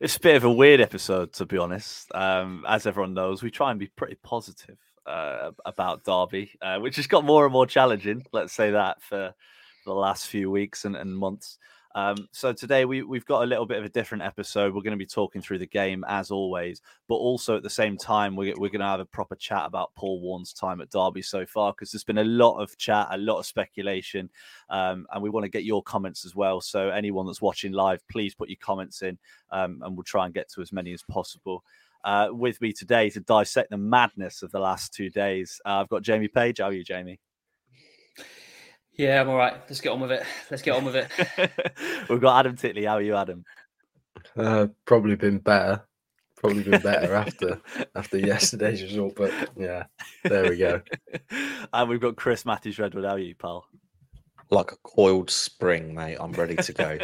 it's a bit of a weird episode, to be honest. Um, as everyone knows, we try and be pretty positive uh, about Derby, uh, which has got more and more challenging. Let's say that for the last few weeks and, and months. Um, so today we, we've got a little bit of a different episode. We're going to be talking through the game as always, but also at the same time, we're, we're going to have a proper chat about Paul Warne's time at Derby so far because there's been a lot of chat, a lot of speculation, um, and we want to get your comments as well. So anyone that's watching live, please put your comments in, um, and we'll try and get to as many as possible. Uh, with me today to dissect the madness of the last two days, uh, I've got Jamie Page. How are you, Jamie? Yeah, I'm all right. Let's get on with it. Let's get on with it. We've got Adam Titley. How are you, Adam? Uh, probably been better. Probably been better after after yesterday's result, but yeah, there we go. and we've got Chris Matthews Redwood. How are you, pal? Like a coiled spring, mate. I'm ready to go.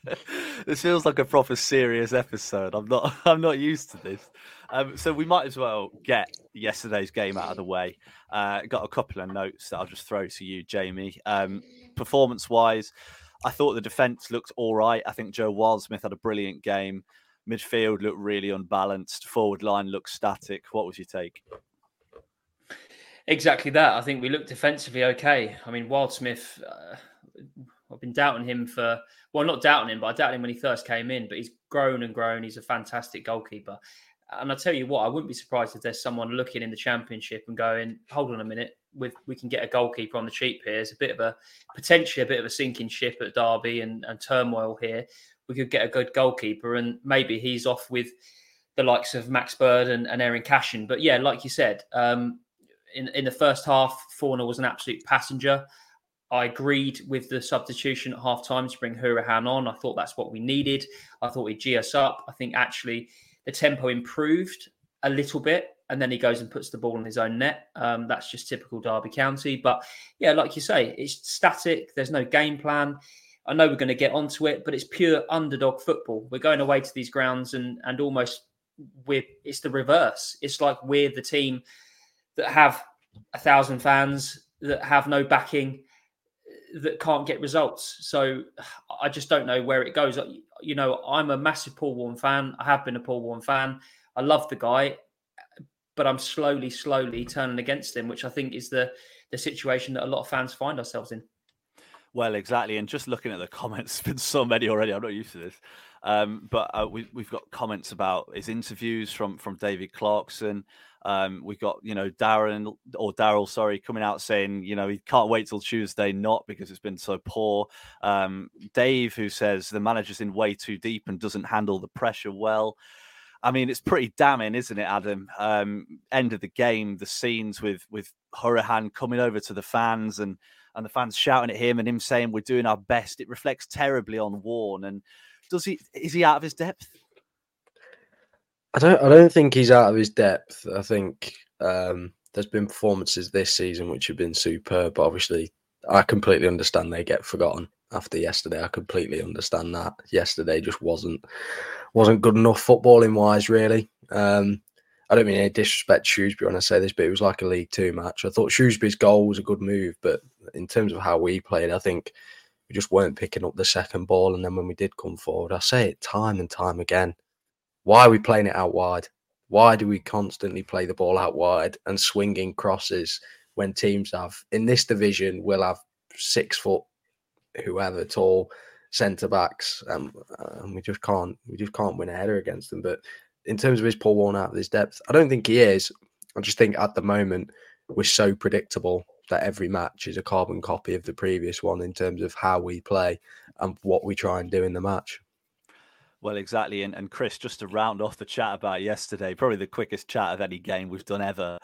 this feels like a proper serious episode. I'm not. I'm not used to this. Um, so we might as well get yesterday's game out of the way. Uh, got a couple of notes that I'll just throw to you, Jamie. Um, performance wise, I thought the defense looked all right. I think Joe Wildsmith had a brilliant game. Midfield looked really unbalanced. Forward line looked static. What was your take? Exactly that. I think we looked defensively okay. I mean, Wildsmith, uh, I've been doubting him for, well, not doubting him, but I doubted him when he first came in, but he's grown and grown. He's a fantastic goalkeeper. And I tell you what, I wouldn't be surprised if there's someone looking in the championship and going, "Hold on a minute, with we can get a goalkeeper on the cheap here. It's a bit of a potentially a bit of a sinking ship at Derby and, and turmoil here. We could get a good goalkeeper, and maybe he's off with the likes of Max Bird and, and Aaron Cashin. But yeah, like you said, um, in in the first half, Fornah was an absolute passenger. I agreed with the substitution at half time to bring Hourihane on. I thought that's what we needed. I thought he'd G us up. I think actually the tempo improved a little bit, and then he goes and puts the ball in his own net. Um, that's just typical Derby County. But yeah, like you say, it's static. There's no game plan. I know we're going to get onto it, but it's pure underdog football. We're going away to these grounds and and almost we're it's the reverse. It's like we're the team that have a thousand fans that have no backing that can't get results. So I just don't know where it goes. You know, I'm a massive Paul Warne fan. I have been a Paul Warne fan. I love the guy, but I'm slowly, slowly turning against him, which I think is the the situation that a lot of fans find ourselves in. Well, exactly. And just looking at the comments, there's been so many already. I'm not used to this. Um, but uh, we, we've got comments about his interviews from from David Clarkson. Um, we've got, you know, Darren or Daryl, sorry, coming out saying, you know, he can't wait till Tuesday, not because it's been so poor. Um, Dave, who says the manager's in way too deep and doesn't handle the pressure well. I mean, it's pretty damning, isn't it, Adam? Um, end of the game, the scenes with with Hourihane coming over to the fans and and the fans shouting at him and him saying we're doing our best. It reflects terribly on Warne And does he is he out of his depth? I don't. I don't think he's out of his depth. I think um, there's been performances this season which have been superb. But obviously, I completely understand they get forgotten after yesterday. I completely understand that yesterday just wasn't wasn't good enough footballing wise. Really, um, I don't mean any disrespect to Shrewsbury when I say this, but it was like a League Two match. I thought Shrewsbury's goal was a good move, but in terms of how we played, I think we just weren't picking up the second ball. And then when we did come forward, I say it time and time again why are we playing it out wide? Why do we constantly play the ball out wide and swinging crosses when teams have in this division will have six foot whoever tall centre backs and we just can't we just can't win a header against them. But in terms of his Paul Warne out of his depth, I don't think he is. I just think at the moment we're so predictable that every match is a carbon copy of the previous one in terms of how we play and what we try and do in the match. Well, exactly. And, and Chris, just to round off the chat about yesterday, probably the quickest chat of any game we've done ever.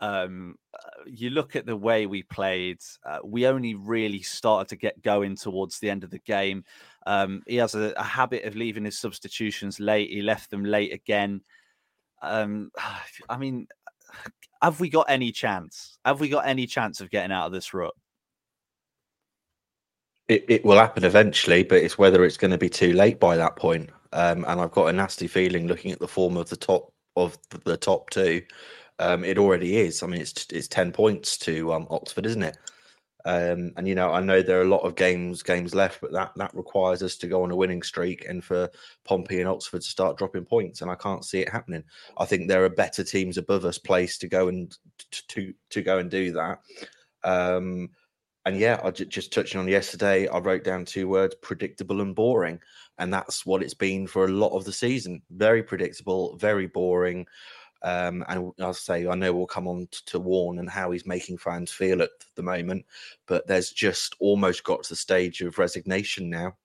Um, uh, you look at the way we played, uh, we only really started to get going towards the end of the game. Um, he has a, a, habit of leaving his substitutions late. He left them late again. Um, I mean, have we got any chance? Have we got any chance of getting out of this rut? It, it will happen eventually, but it's whether it's going to be too late by that point. Um, and I've got a nasty feeling looking at the form of the top of the top two. Um, it already is. I mean, it's it's ten points to um, Oxford, isn't it? Um, and you know, I know there are a lot of games games left, but that that requires us to go on a winning streak and for Pompey and Oxford to start dropping points. And I can't see it happening. I think there are better teams above us placed to go and to to go and do that. Um, and yeah, I just touching on yesterday, I wrote down two words: predictable and boring, and that's what it's been for a lot of the season. Very predictable, very boring. Um, and I'll say, I know we'll come on to, to and how he's making fans feel at the moment, but there's just almost got to the stage of resignation now,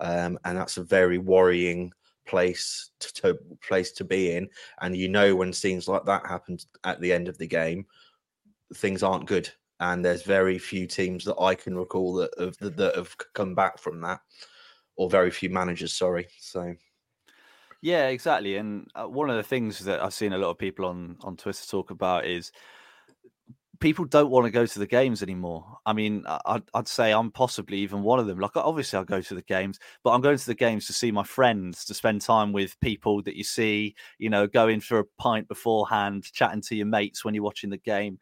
um, and that's a very worrying place to, to, place to be in. And you know, when scenes like that happen at the end of the game, things aren't good and there's very few teams that I can recall that have that have come back from that, or very few managers. Sorry, so. Yeah, exactly. And uh, one of the things that I've seen a lot of people on on Twitter talk about is people don't want to go to the games anymore. I mean, I'd, I'd, say I'm possibly even one of them. Like, obviously, I'll go to the games, but I'm going to the games to see my friends, to spend time with people that you see, you know, going for a pint beforehand, chatting to your mates when you're watching the game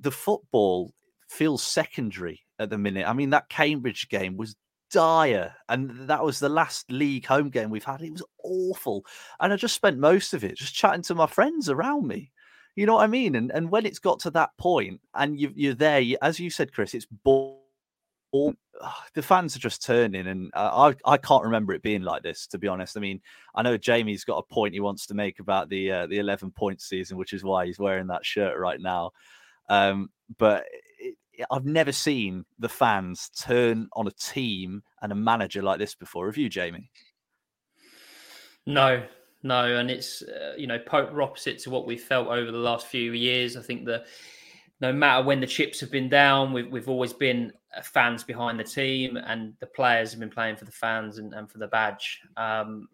the football feels secondary at the minute. I mean, that Cambridge game was dire, and that was the last league home game we've had. It was awful, and I just spent most of it just chatting to my friends around me. You know what I mean? And and when it's got to that point, and you, you're there, as you said, Chris, it's ball. The fans are just turning, and I I can't remember it being like this. To be honest, I mean I know Jamie's got a point he wants to make about the uh, the eleven point season, which is why he's wearing that shirt right now. Um, but I've never seen the fans turn on a team and a manager like this before. Have you, Jamie? No, no, and it's uh, you know polar opposite to what we've felt over the last few years. I think that no matter when the chips have been down, we've we've always been uh, fans behind the team, and the players have been playing for the fans and, and for the badge. Um,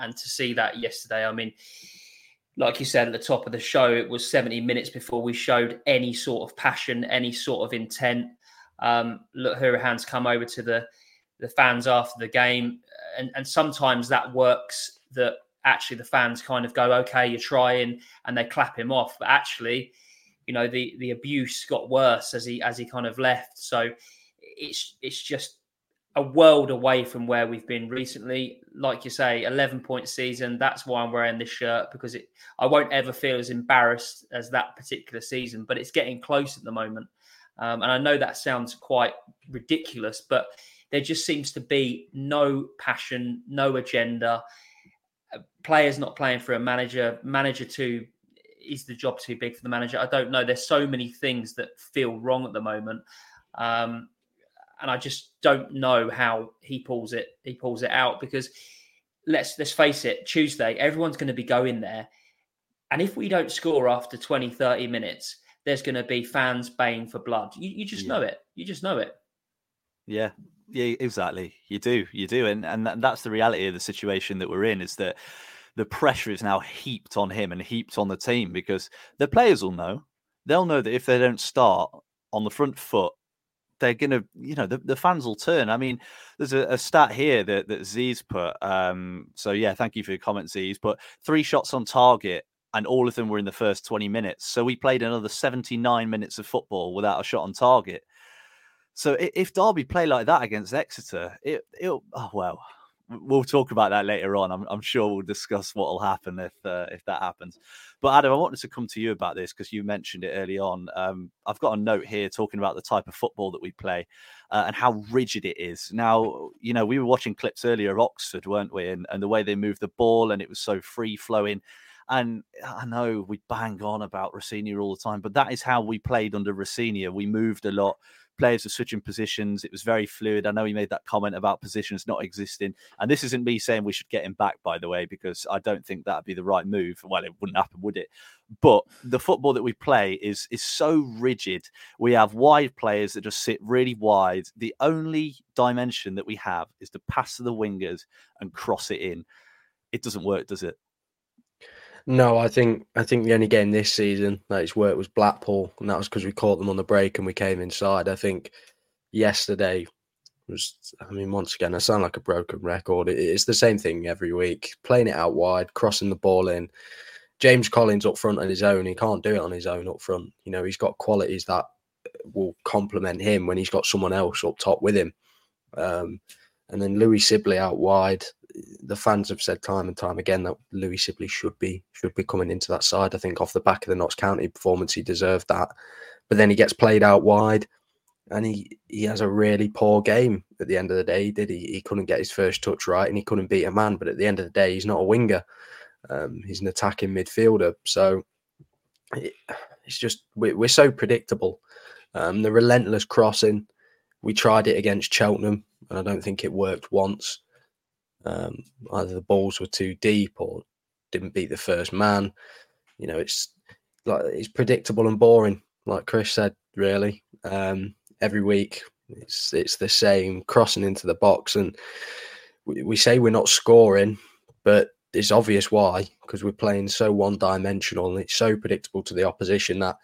and to see that yesterday, I mean, like you said at the top of the show, it was 70 minutes before we showed any sort of passion, any sort of intent. Um, look, Hourihane's come over to the the fans after the game, and, and sometimes that works. That actually the fans kind of go, "Okay, you're trying," and they clap him off. But actually, you know, the the abuse got worse as he as he kind of left. So it's it's just a world away from where we've been recently. Like you say, 11 point season. That's why I'm wearing this shirt because it, I won't ever feel as embarrassed as that particular season, but it's getting close at the moment. Um, and I know that sounds quite ridiculous, but there just seems to be no passion, no agenda. Uh, players not playing for a manager, manager too is the job too big for the manager? I don't know. There's so many things that feel wrong at the moment. Um, and I just don't know how he pulls it. He pulls it out because let's let's face it, Tuesday everyone's going to be going there, and if we don't score after 20, 30 minutes, there's going to be fans baying for blood. You, you just yeah. know it. You just know it. Yeah, yeah, exactly. You do, you do, and and that's the reality of the situation that we're in. Is that the pressure is now heaped on him and heaped on the team because the players will know. They'll know that if they don't start on the front foot they're going to, you know, the, the fans will turn. I mean, there's a, a stat here that, that Z's put. Um, so, yeah, thank you for your comment, Z's. But three shots on target, and all of them were in the first 20 minutes. So we played another 79 minutes of football without a shot on target. So if Derby play like that against Exeter, it, it'll, oh, well, we'll talk about that later on. I'm, I'm sure we'll discuss what will happen if uh, if that happens. But Adam, I wanted to come to you about this because you mentioned it early on. Um, I've got a note here talking about the type of football that we play uh, and how rigid it is. Now, you know, we were watching clips earlier of Oxford, weren't we? And, and the way they moved the ball and it was so free flowing. And I know we bang on about Rosenior all the time, but that is how we played under Rosenior. We moved a lot players were switching positions. It was very fluid. I know he made that comment about positions not existing. And this isn't me saying we should get him back, by the way, because I don't think that'd be the right move. Well, it wouldn't happen, would it? But the football that we play is is so rigid. We have wide players that just sit really wide. The only dimension that we have is to pass to the wingers and cross it in. It doesn't work, does it? No, I think I think the only game this season that it's worked was Blackpool, and that was because we caught them on the break and we came inside. I think yesterday was. I mean, once again, I sound like a broken record. it's the same thing every week: playing it out wide, crossing the ball in. James Collins up front on his own, he can't do it on his own up front. You know, he's got qualities that will complement him when he's got someone else up top with him. Um, and then Louis Sibley out wide the fans have said time and time again that Louis Sibley should be should be coming into that side. I think off the back of the Notts County performance, he deserved that. But then he gets played out wide, and he he has a really poor game at the end of the day. He did he, he couldn't get his first touch right, and he couldn't beat a man. But at the end of the day, he's not a winger. Um, he's an attacking midfielder. So it, it's just we're, we're so predictable. Um, the relentless crossing. We tried it against Cheltenham, and I don't think it worked once. Um, either the balls were too deep or didn't beat the first man. You know, it's like it's predictable and boring, like Chris said. Really, um, every week it's it's the same crossing into the box, and we, we say we're not scoring, but it's obvious why because we're playing so one dimensional and it's so predictable to the opposition that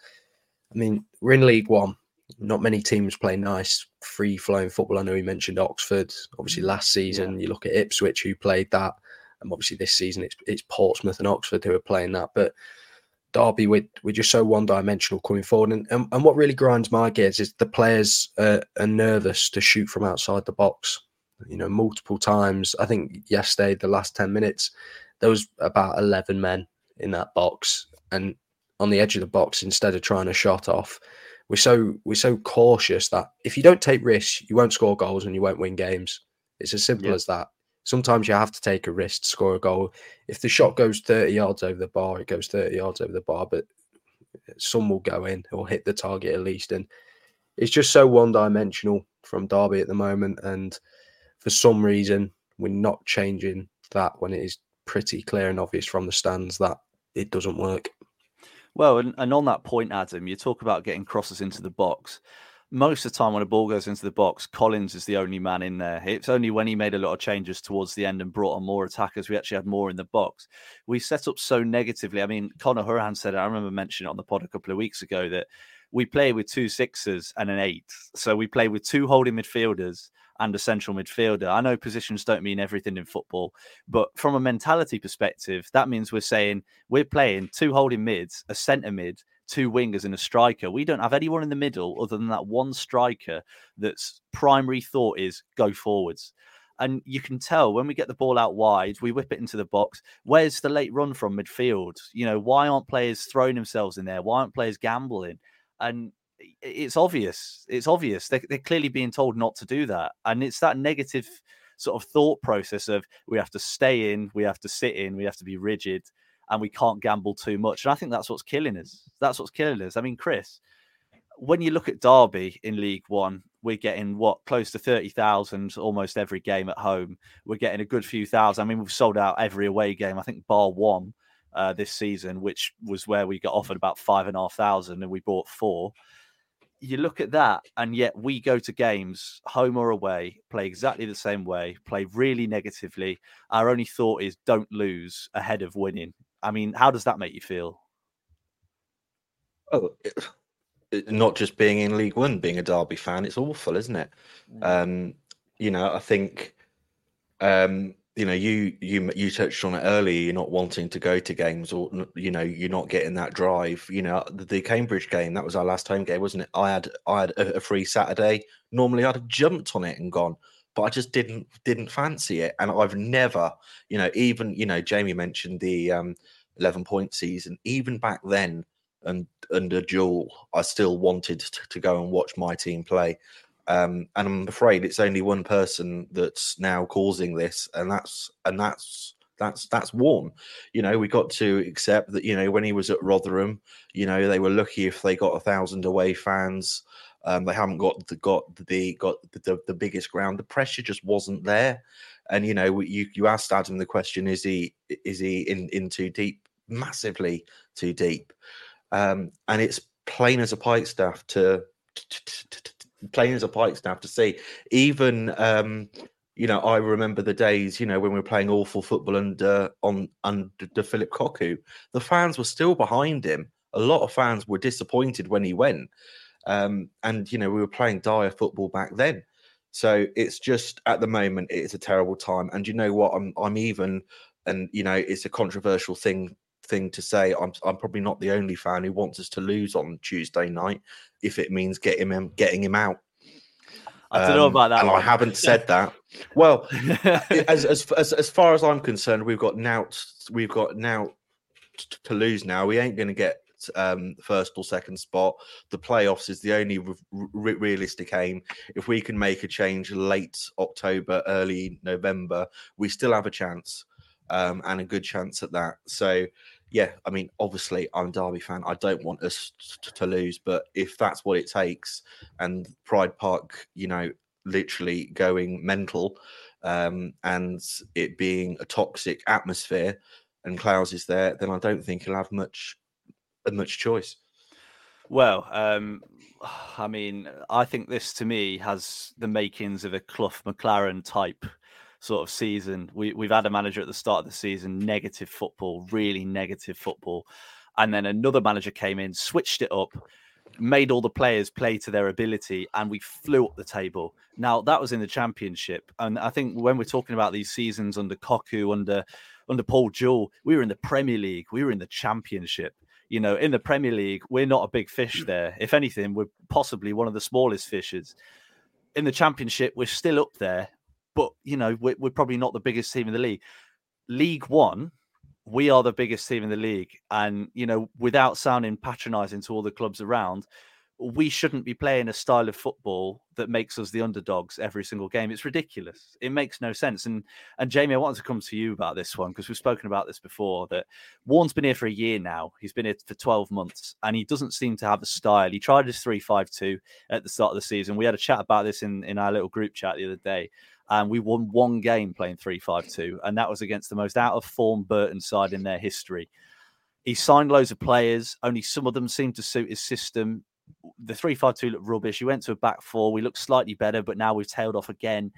I mean we're in League One not many teams play nice, free flowing football. I know he mentioned Oxford. Obviously, mm. last season yeah. you look at Ipswich who played that, and obviously this season it's it's Portsmouth and Oxford who are playing that. But Derby, we're, we're just so one dimensional coming forward. And, and, and what really grinds my gears is the players uh, are nervous to shoot from outside the box. You know, multiple times. I think yesterday, the last 10 minutes, there was about 11 men in that box. And on the edge of the box, instead of trying to shot off, we're so we're so cautious that if you don't take risks, you won't score goals and you won't win games. It's as simple yeah. as that. Sometimes you have to take a risk to score a goal. If the shot goes 30 yards over the bar, it goes 30 yards over the bar, but some will go in or hit the target at least. And it's just so one dimensional from Derby at the moment. And for some reason, we're not changing that when it is pretty clear and obvious from the stands that it doesn't work. Well, and, and on that point, Adam, you talk about getting crosses into the box. Most of the time, when a ball goes into the box, Collins is the only man in there. It's only when he made a lot of changes towards the end and brought on more attackers, we actually had more in the box. We set up so negatively. I mean, Conor Hourihane said, I remember mentioning it on the pod a couple of weeks ago that we play with two sixes and an eight. So we play with two holding midfielders and a central midfielder. I know positions don't mean everything in football, but from a mentality perspective, that means we're saying we're playing two holding mids, a centre mid, two wingers, and a striker. We don't have anyone in the middle other than that one striker that's primary thought is go forwards. And you can tell when we get the ball out wide, we whip it into the box. Where's the late run from midfield? You know, why aren't players throwing themselves in there? Why aren't players gambling? And it's obvious. It's obvious. They're, they're clearly being told not to do that. And it's that negative sort of thought process of we have to stay in, we have to sit in, we have to be rigid, and we can't gamble too much. And I think that's what's killing us. That's what's killing us. I mean, Chris, when you look at Derby in League One, we're getting what close to 30,000 almost every game at home. We're getting a good few thousand. I mean, we've sold out every away game, I think, bar one uh, this season, which was where we got offered about five and a half thousand and we bought four you look at that, and yet we go to games, home or away, play exactly the same way, play really negatively. Our only thought is don't lose ahead of winning. I mean, how does that make you feel? Oh, not just being in League One, being a Derby fan, it's awful, isn't it? Mm. Um, you know, I think um, you know, you you you touched on it earlier. You're not wanting to go to games, or you know, you're not getting that drive. You know, the, Cambridge game that was our last home game, wasn't it? I had I had a, free Saturday. Normally, I'd have jumped on it and gone, but I just didn't didn't fancy it. And I've never, you know, even you know, Jamie mentioned the um, 11 point season. Even back then, and under Jewell, I still wanted to, to go and watch my team play. Um, and I'm afraid it's only one person that's now causing this, and that's and that's that's that's Warne. You know, we got to accept that. You know, when he was at Rotherham, you know, they were lucky if they got a thousand away fans. Um, they haven't got the got the got the, the, the biggest ground. The pressure just wasn't there. And you know, you you asked Adam the question: Is he is he in in too deep? Massively too deep. Um, and it's plain as a pikestaff to, to, to, to plain as a pikestaff to see. Even um, you know, I remember the days, you know, when we were playing awful football under on under Philip Cocu. The fans were still behind him. A lot of fans were disappointed when he went. Um, and you know, we were playing dire football back then. So it's just at the moment it's a terrible time. And you know what? I'm I'm even and you know, it's a controversial thing thing to say. I'm I'm probably not the only fan who wants us to lose on Tuesday night if it means getting him getting him out. I don't know Um, about that. And I haven't said that. Well, as, as as as far as I'm concerned, we've got now we've got now t- to lose. Now we ain't going to get um first or second spot. The playoffs is the only re- re- realistic aim. If we can make a change late October, early November, we still have a chance, um, and a good chance at that. So. Yeah, I mean, obviously, I'm a Derby fan. I don't want us t- to lose, but if that's what it takes, and Pride Park, you know, literally going mental um, and it being a toxic atmosphere and Clowes is there, then I don't think he'll have much much choice. Well, um, I mean, I think this to me has the makings of a Clough McLaren type sort of season. We, we've had a manager at the start of the season, negative football, really negative football. And then another manager came in, switched it up, made all the players play to their ability, and we flew up the table. Now, that was in the championship. And I think when we're talking about these seasons under Cocu, under under Paul Jewell, we were in the Premier League, we were in the championship you know, in the Premier League, we're not a big fish mm. there. If anything, we're possibly one of the smallest fishes. In the Championship, we're still up there, but you know, we're, we're probably not the biggest team in the league. League One, we are the biggest team in the league, and you know, without sounding patronising to all the clubs around, we shouldn't be playing a style of football that makes us the underdogs every single game. It's ridiculous. It makes no sense. And and Jamie, I wanted to come to you about this one because we've spoken about this before. That Warne's been here for a year now. He's been here for 12 months and he doesn't seem to have a style. He tried his 3-5-2 at the start of the season. We had a chat about this in, in our little group chat the other day. And we won one game playing 3-5-2, and that was against the most out of form Burton side in their history. He signed loads of players, only some of them seemed to suit his system the three five two looked rubbish. We went to a back four. We looked slightly better, but now we've tailed off again.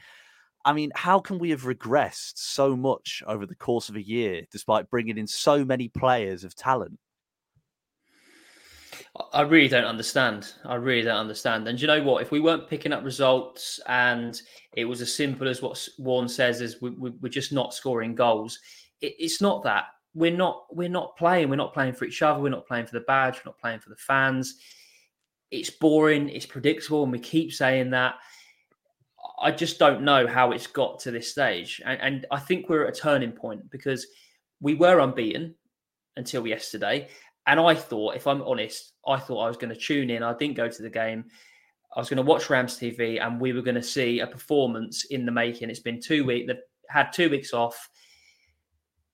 I mean, how can we have regressed so much over the course of a year, despite bringing in so many players of talent? I really don't understand. I really don't understand. And you know what? If we weren't picking up results and it was as simple as what Warne says, is we, we, we're just not scoring goals. It, it's not that we're not we're not playing. We're not playing for each other. We're not playing for the badge. We're not playing for the fans. It's boring. It's predictable, and we keep saying that. I just don't know how it's got to this stage, and, and I think we're at a turning point because we were unbeaten until yesterday. And I thought, if I'm honest, I thought I was going to tune in. I didn't go to the game. I was going to watch Rams TV and we were going to see a performance in the making. It's been two weeks. They've had two weeks off.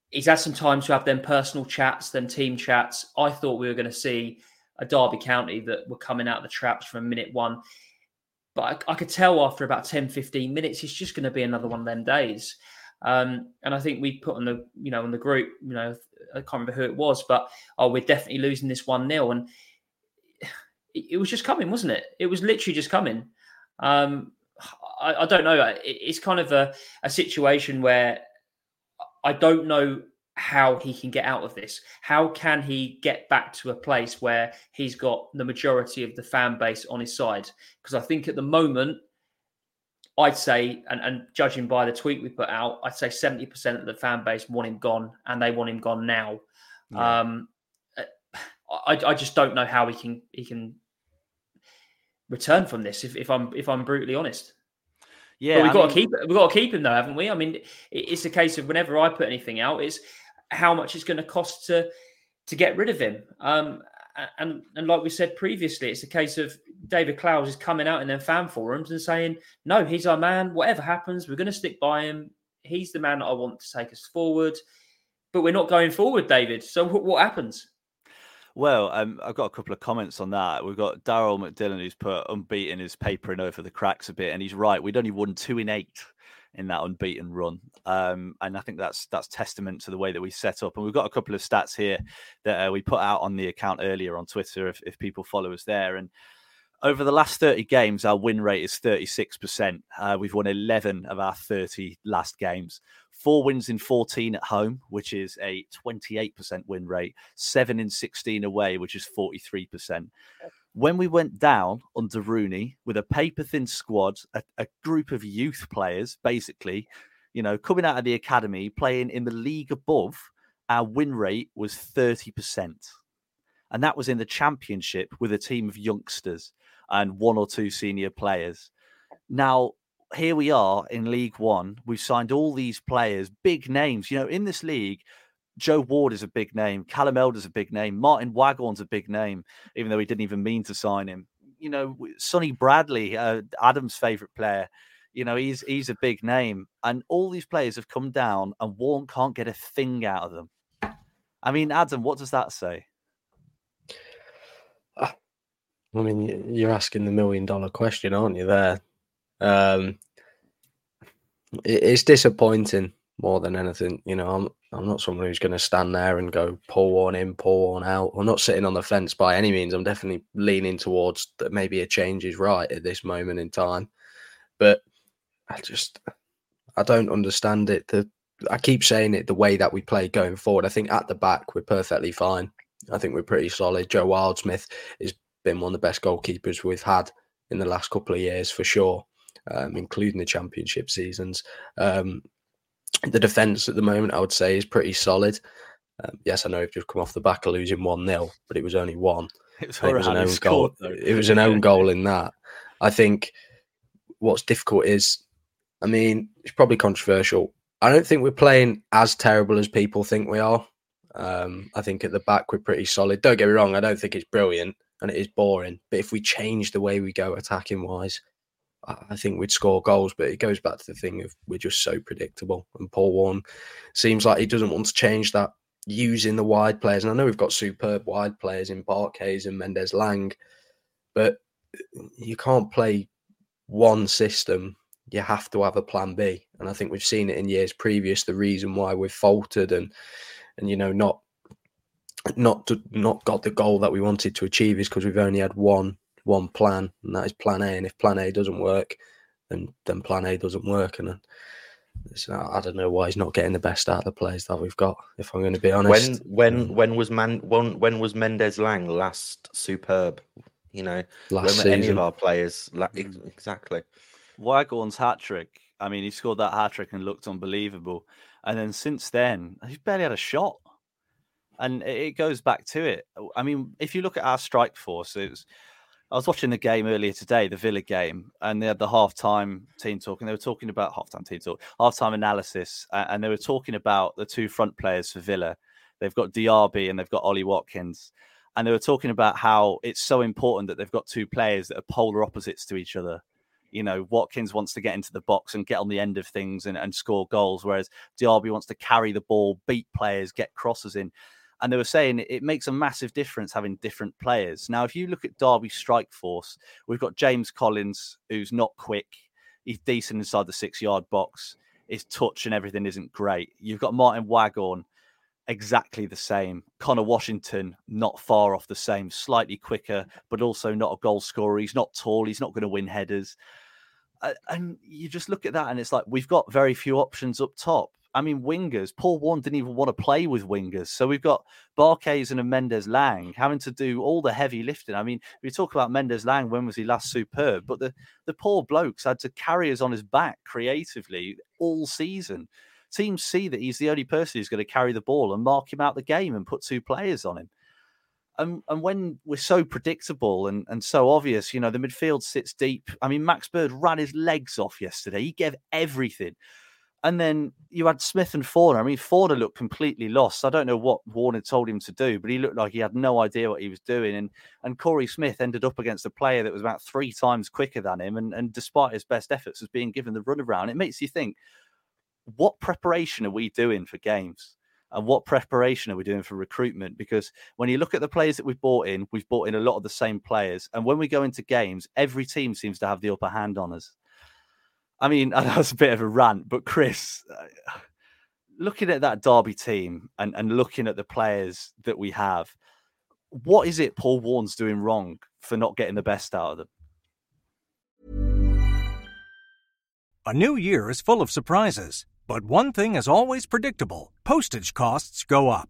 He's had some time to have them personal chats, them team chats. I thought we were going to see a Derby County that were coming out of the traps from minute one. But I, I could tell after about 10, 15 minutes, it's just going to be another one of them days. Um, and I think we put on the, you know, on the group, you know, I can't remember who it was, but oh, we're definitely losing this one 0 and it, was just coming, wasn't it? It was literally just coming. Um, I, I don't know. It, it's kind of a, a situation where I don't know how he can get out of this. How can he get back to a place where he's got the majority of the fan base on his side? Because I think at the moment I'd say, and, and judging by the tweet we put out, I'd say 70% of the fan base want him gone and they want him gone now. Yeah. Um, I, I just don't know how he can he can return from this if, if I'm if I'm brutally honest. Yeah, but we've I got mean, to keep we've got to keep him though, haven't we? I mean, it's a case of whenever I put anything out, it's how much it's going to cost to to get rid of him. Um, and and like we said previously, it's a case of David Clowes is coming out in their fan forums and saying, "No, he's our man. Whatever happens, we're going to stick by him. He's the man that I want to take us forward." but we're not going forward, David. So what, what happens? Well, um, I've got a couple of comments on that. We've got Daryl McDillan who's put unbeaten is papering over the cracks a bit, and he's right. We'd only won two in eight in that unbeaten run, um, and I think that's that's testament to the way that we set up. And we've got a couple of stats here that uh, we put out on the account earlier on Twitter, if, if people follow us there. And over the last 30 games, our win rate is 36%. Uh, we've won 11 of our 30 last games four wins in 14 at home, which is a 28% win rate, seven in 16 away, which is 43%. When we went down under Rooney with a paper thin squad, a, a group of youth players, basically, you know, coming out of the academy, playing in the league above, our win rate was 30%. And that was in the championship with a team of youngsters and one or two senior players. Now, here we are in League One. We've signed all these players, big names. You know, in this league, Joe Ward is a big name. Callum Elder's a big name. Martin Waghorn's a big name, even though he didn't even mean to sign him. You know, Sonny Bradley, uh, Adam's favourite player. You know, he's he's a big name, and all these players have come down, and Warne can't get a thing out of them. I mean, Adam, what does that say? I mean, you're asking the million dollar question, aren't you? There, um, it's disappointing more than anything. You know, I'm I'm not someone who's going to stand there and go pull one in, pull one out. I'm not sitting on the fence by any means. I'm definitely leaning towards that maybe a change is right at this moment in time. But I just I don't understand it. The I keep saying it the way that we play going forward. I think at the back we're perfectly fine. I think we're pretty solid. Joe Wildsmith has been one of the best goalkeepers we've had in the last couple of years for sure um, including the championship seasons. Um, the defence at the moment, I would say, is pretty solid. Um, yes, I know we've just come off the back of losing 1 0, but it was only one. It was, it was an own goal. It was an own goal in that. I think what's difficult is, I mean, it's probably controversial. I don't think we're playing as terrible as people think we are. Um, I think at the back we're pretty solid. Don't get me wrong, I don't think it's brilliant and it is boring. But if we change the way we go attacking wise, I think we'd score goals, but it goes back to the thing of we're just so predictable. And Paul Warne seems like he doesn't want to change that using the wide players. And I know we've got superb wide players in Barkhuizen and Mendez-Laing, but you can't play one system. You have to have a plan B. And I think we've seen it in years previous. The reason why we've faltered and and you know not not to, not got the goal that we wanted to achieve is because we've only had one one plan, and that is plan A. And if plan A doesn't work, then then plan A doesn't work. And I don't know why he's not getting the best out of the players that we've got. If I'm going to be honest, when when mm. when was man when when was Mendez-Laing last superb? You know, last season. any of our players mm. exactly. Waghorn's hat trick. I mean, he scored that hat trick and looked unbelievable. And then since then, he's barely had a shot. And it goes back to it. I mean, if you look at our strike force, it was I was watching the game earlier today, the Villa game, and they had the halftime team talk, and they were talking about halftime team talk, halftime analysis, and they were talking about the two front players for Villa. They've got Diaby and they've got Ollie Watkins, and they were talking about how it's so important that they've got two players that are polar opposites to each other. You know, Watkins wants to get into the box and get on the end of things and, and score goals, whereas Diaby wants to carry the ball, beat players, get crosses in and they were saying it makes a massive difference having different players. Now, if you look at Derby strike force, we've got James Collins, who's not quick, he's decent inside the six yard box. His touch and everything isn't great. You've got Martin Waghorn, exactly the same. Conor Washington, not far off the same, slightly quicker, but also not a goal scorer. He's not tall. He's not going to win headers. And you just look at that, and it's like we've got very few options up top. I mean, wingers. Paul Warne didn't even want to play with wingers. So we've got Barkhuizen and Mendez-Laing having to do all the heavy lifting. I mean, we talk about Mendez-Laing, when was he last superb? But the, the poor blokes had to carry us on his back creatively all season. Teams see that he's the only person who's going to carry the ball and mark him out the game and put two players on him. And, and when we're so predictable and, and so obvious, you know, the midfield sits deep. I mean, Max Bird ran his legs off yesterday. He gave everything. And then you had Smith and Fornah. I mean, Fornah looked completely lost. I don't know what Warner told him to do, but he looked like he had no idea what he was doing. And and Korey Smith ended up against a player that was about three times quicker than him. And, and despite his best efforts, was being given the runaround. It makes you think, what preparation are we doing for games? and what preparation are we doing for recruitment? Because when you look at the players that we've bought in, we've bought in a lot of the same players. And when we go into games, every team seems to have the upper hand on us. I mean, I that's a bit of a rant, but Chris, uh, looking at that Derby team and, and looking at the players that we have, what is it Paul Warne's doing wrong for not getting the best out of them? A new year is full of surprises, but one thing is always predictable postage costs go up.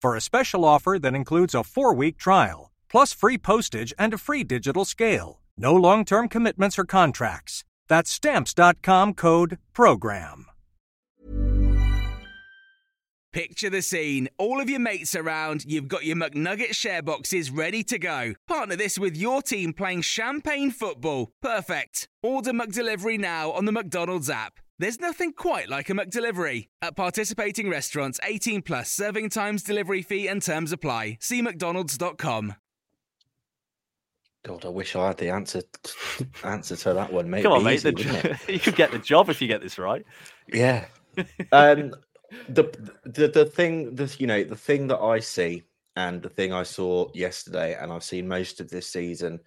for a special offer that includes a four week trial, plus free postage and a free digital scale. No long term commitments or contracts. That's stamps.com code PROGRAM. Picture the scene. All of your mates around, you've got your McNugget share boxes ready to go. Partner this with your team playing champagne football. Perfect. Order McDelivery now on the McDonald's app. There's nothing quite like a McDelivery. At participating restaurants, 18 plus serving times, delivery fee, and terms apply. See McDonald's.com. God, I wish I had the answer answer to that one, mate. Come on, It'd mate. The, you could get the job if you get this right. Yeah. um the the the thing the you know the thing that I see and the thing I saw yesterday and I've seen most of this season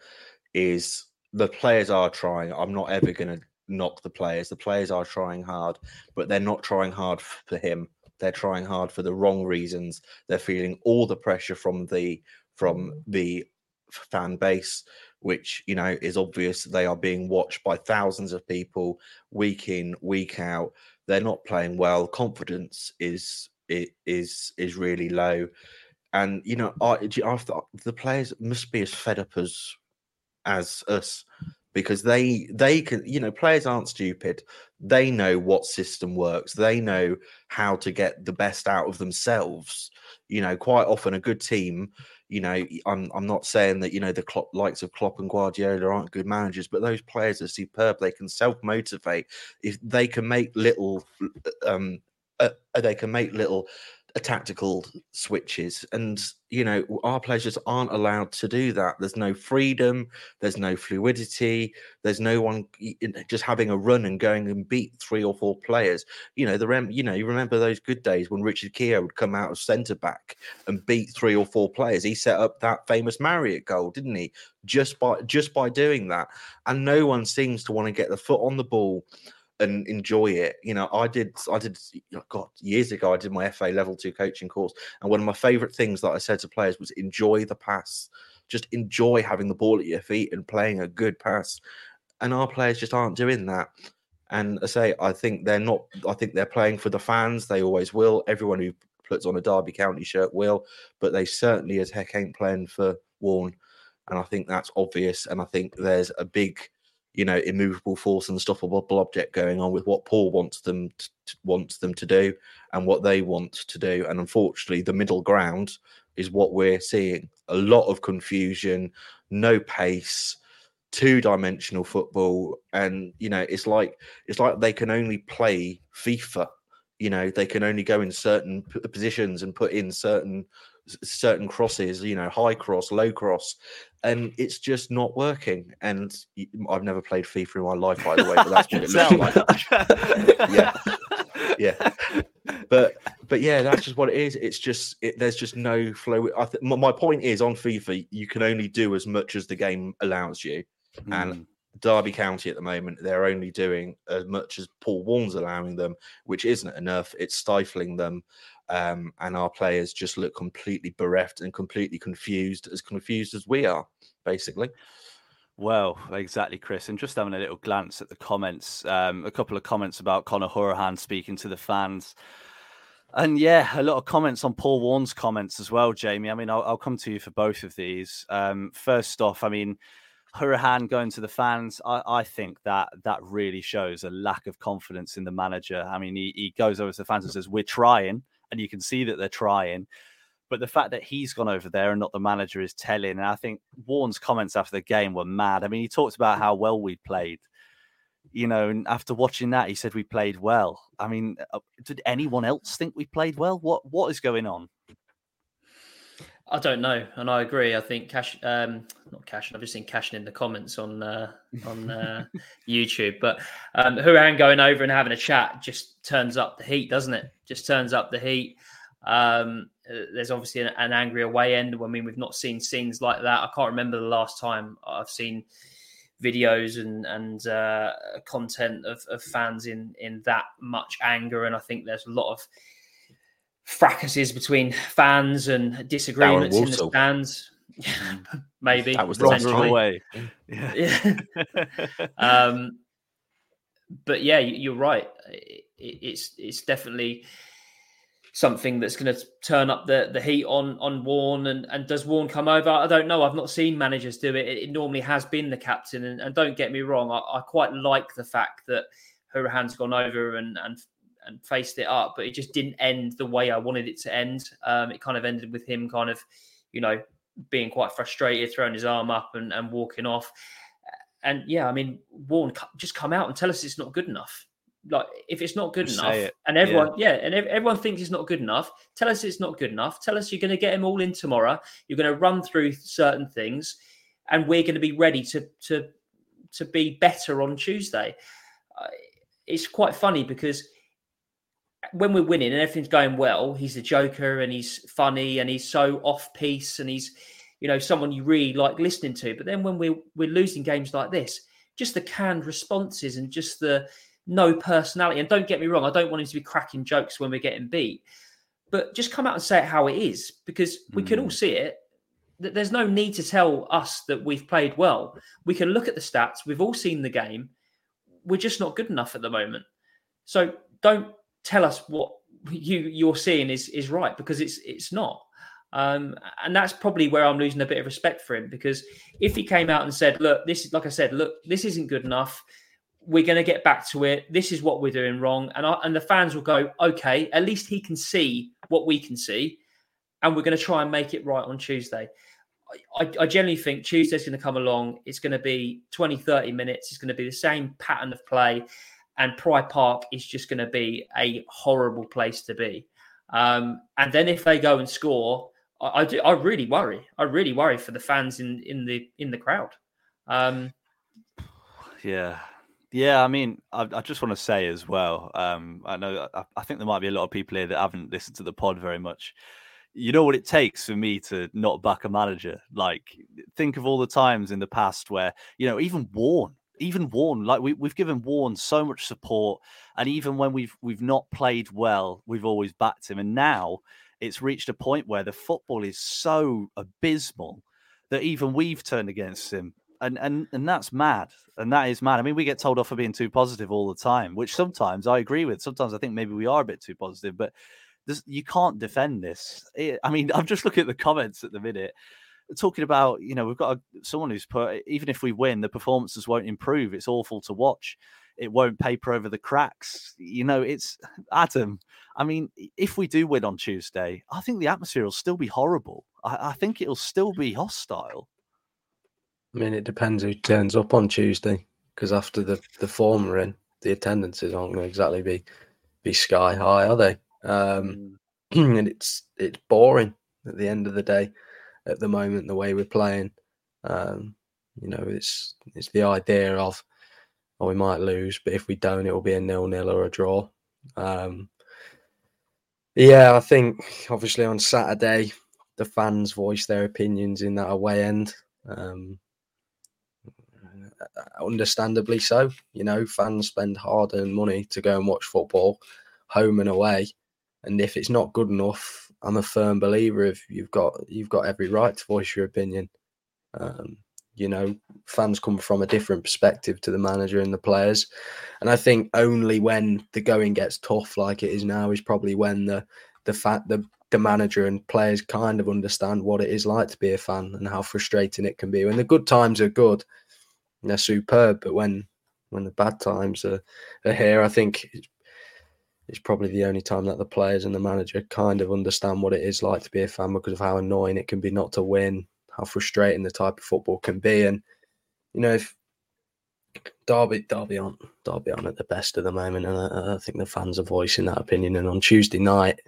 is the players are trying. I'm not ever going to knock the players. The players are trying hard, but they're not trying hard for him. They're trying hard for the wrong reasons. They're feeling all the pressure from the from the fan base, which you know is obvious. They are being watched by thousands of people week in, week out. They're not playing well. Confidence is is is really low, and you know, I, I the players must be as fed up as as us because they they can you know players aren't stupid. They know what system works. They know how to get the best out of themselves. You know quite often a good team you know i'm i'm not saying that you know the Klopp, likes of Klopp and Guardiola aren't good managers but those players are superb. They can self motivate if they can make little um uh, they can make little tactical switches and you know our pleasures aren't allowed to do that. There's no freedom there's no fluidity there's no one just having a run and going and beat three or four players. You know the rem you know you remember those good days when richard keogh would come out of centre back and beat three or four players. He set up that famous marriott goal didn't he? Just by just by doing that. And no one seems to want to get the foot on the ball and enjoy it. You know, I did, I did, God, years ago, I did my FA level two coaching course. And one of my favorite things that I said to players was enjoy the pass, just enjoy having the ball at your feet and playing a good pass. And our players just aren't doing that. And I say, I think they're not, I think they're playing for the fans. They always will. Everyone who puts on a Derby County shirt will, but they certainly as heck ain't playing for Warne. And I think that's obvious. And I think there's a big, you know, immovable force, and unstoppable object going on with what Paul wants them to, wants them to do and what they want to do. And unfortunately, the middle ground is what we're seeing. A lot of confusion, no pace, two-dimensional football, and you know, it's like it's like they can only play FIFA. You know, they can only go in certain positions and put in certain certain crosses. You know, high cross, low cross, and it's just not working. And I've never played FIFA in my life, by the way, but that's what it looks like. yeah, yeah. But but yeah, that's just what it is. It's just it, there's just no flow. I th- my, my point is on FIFA, you can only do as much as the game allows you, and hmm. Derby County at the moment, they're only doing as much as Paul Warne's allowing them, which isn't enough. It's stifling them. Um, and our players just look completely bereft and completely confused, as confused as we are, basically. Well, exactly, Chris. And just having a little glance at the comments, um, a couple of comments about Conor Hourihane speaking to the fans. And yeah, a lot of comments on Paul Warne's comments as well, Jamie. I mean, I'll, I'll come to you for both of these. Um, first off, I mean, Hourihane going to the fans, I, I, think that that really shows a lack of confidence in the manager. I mean, he, he goes over to the fans and says, We're trying, and you can see that they're trying. But the fact that he's gone over there and not the manager is telling. And I think Warne's comments after the game were mad. I mean, he talked about how well we played. You know, and after watching that, he said we played well. I mean, uh, did anyone else think we played well? What what is going on? I don't know, and I agree. I think cash, um, not cash. I've just seen Cashin in the comments on uh, on uh, YouTube, but um, Hourihane going over and having a chat just turns up the heat, doesn't it? Just turns up the heat. Um, uh, there's obviously an, an, angry away end. I mean, we've not seen scenes like that. I can't remember the last time I've seen videos and and uh, content of, of fans in in that much anger, and I think there's a lot of fracases between fans and disagreements in the stands. Maybe that was the wrong way. Yeah. yeah. um, but yeah, you're right. it's it's definitely something that's going to turn up the, the heat on on Warne and, and does Warne come over? I don't know. I've not seen managers do it. It, it normally has been the captain. And, and don't get me wrong, I, I, quite like the fact that Hourihane's gone over and, and and faced it up, but it just didn't end the way I wanted it to end. Um, it kind of ended with him kind of, you know, being quite frustrated, throwing his arm up and, and walking off. And yeah, I mean, Warne, just come out and tell us it's not good enough. Like, if it's not good enough, and everyone, yeah. yeah, and everyone thinks it's not good enough, tell us it's not good enough. Tell us you're going to get them all in tomorrow. You're going to run through certain things, and we're going to be ready to to to be better on Tuesday. Uh, it's quite funny because when we're winning and everything's going well, he's the joker and he's funny and he's so off piece and he's, you know, someone you really like listening to. But then when we're we're losing games like this, just the canned responses and just the no personality. And don't get me wrong, I don't want him to be cracking jokes when we're getting beat, but just come out and say it how it is because we mm. can all mm. see it. That there's no need to tell us that we've played well. We can look at the stats. We've all seen the game. We're just not good enough at the moment. So don't tell us what you you're seeing is is right because it's it's not. Um, and that's probably where I'm losing a bit of respect for him because if he came out and said, "Look, this is like I said, look, this isn't good enough. We're going to get back to it. This is what we're doing wrong," and I, and the fans will go, "Okay, at least he can see what we can see, and we're going to try and make it right on Tuesday." I, I generally think Tuesday's going to come along. It's going to be 20, 30 minutes. It's going to be the same pattern of play and Pride Park is just going to be a horrible place to be. Um, and then if they go and score, I, I, do, I really worry. I really worry for the fans in in the in the crowd. Um, yeah, yeah. I mean, I, I just want to say as well. Um, I know I, I think there might be a lot of people here that haven't listened to the pod very much you know what it takes for me to not back a manager. Like, think of all the times in the past where, you know, even Warne, even Warne, like we, we've given Warne so much support, and even when we've we've not played well, we've always backed him. And now it's reached a point where the football is so abysmal that even we've turned against him, and and and that's mad, and that is mad. I mean, we get told off for being too positive all the time, which sometimes I agree with. Sometimes I think maybe we are a bit too positive, but this, you can't defend this. I mean, I'm just looking at the comments at the minute talking about, you know, we've got a, someone who's put, even if we win, the performances won't improve. It's awful to watch. It won't paper over the cracks. You know, it's Adam. I mean, if we do win on Tuesday, I think the atmosphere will still be horrible. I, I think it'll still be hostile. I mean, it depends who turns up on Tuesday because after the the form in, the attendances aren't going to exactly be be sky high, are they? Um, mm. and it's it's boring at the end of the day at the moment, the way we're playing. Um, you know, it's it's the idea of, oh, we might lose, but if we don't, it will be a nil-nil or a draw. Um, yeah, I think obviously on Saturday, the fans voice their opinions in that away end. Um, understandably so. You know, fans spend hard earned money to go and watch football, home and away. And if it's not good enough, I'm a firm believer of you've got you've got every right to voice your opinion. Um, you know, fans come from a different perspective to the manager and the players. And I think only when the going gets tough, like it is now, is probably when the the fact the the manager and players kind of understand what it is like to be a fan and how frustrating it can be. When the good times are good, they're superb, but when when the bad times are, are here, I think it's, it's probably the only time that the players and the manager kind of understand what it is like to be a fan because of how annoying it can be not to win, how frustrating the type of football can be, and you know if Derby, Derby aren't Derby aren't at the best at the moment, and I, I think the fans are voicing that opinion. And on Tuesday night,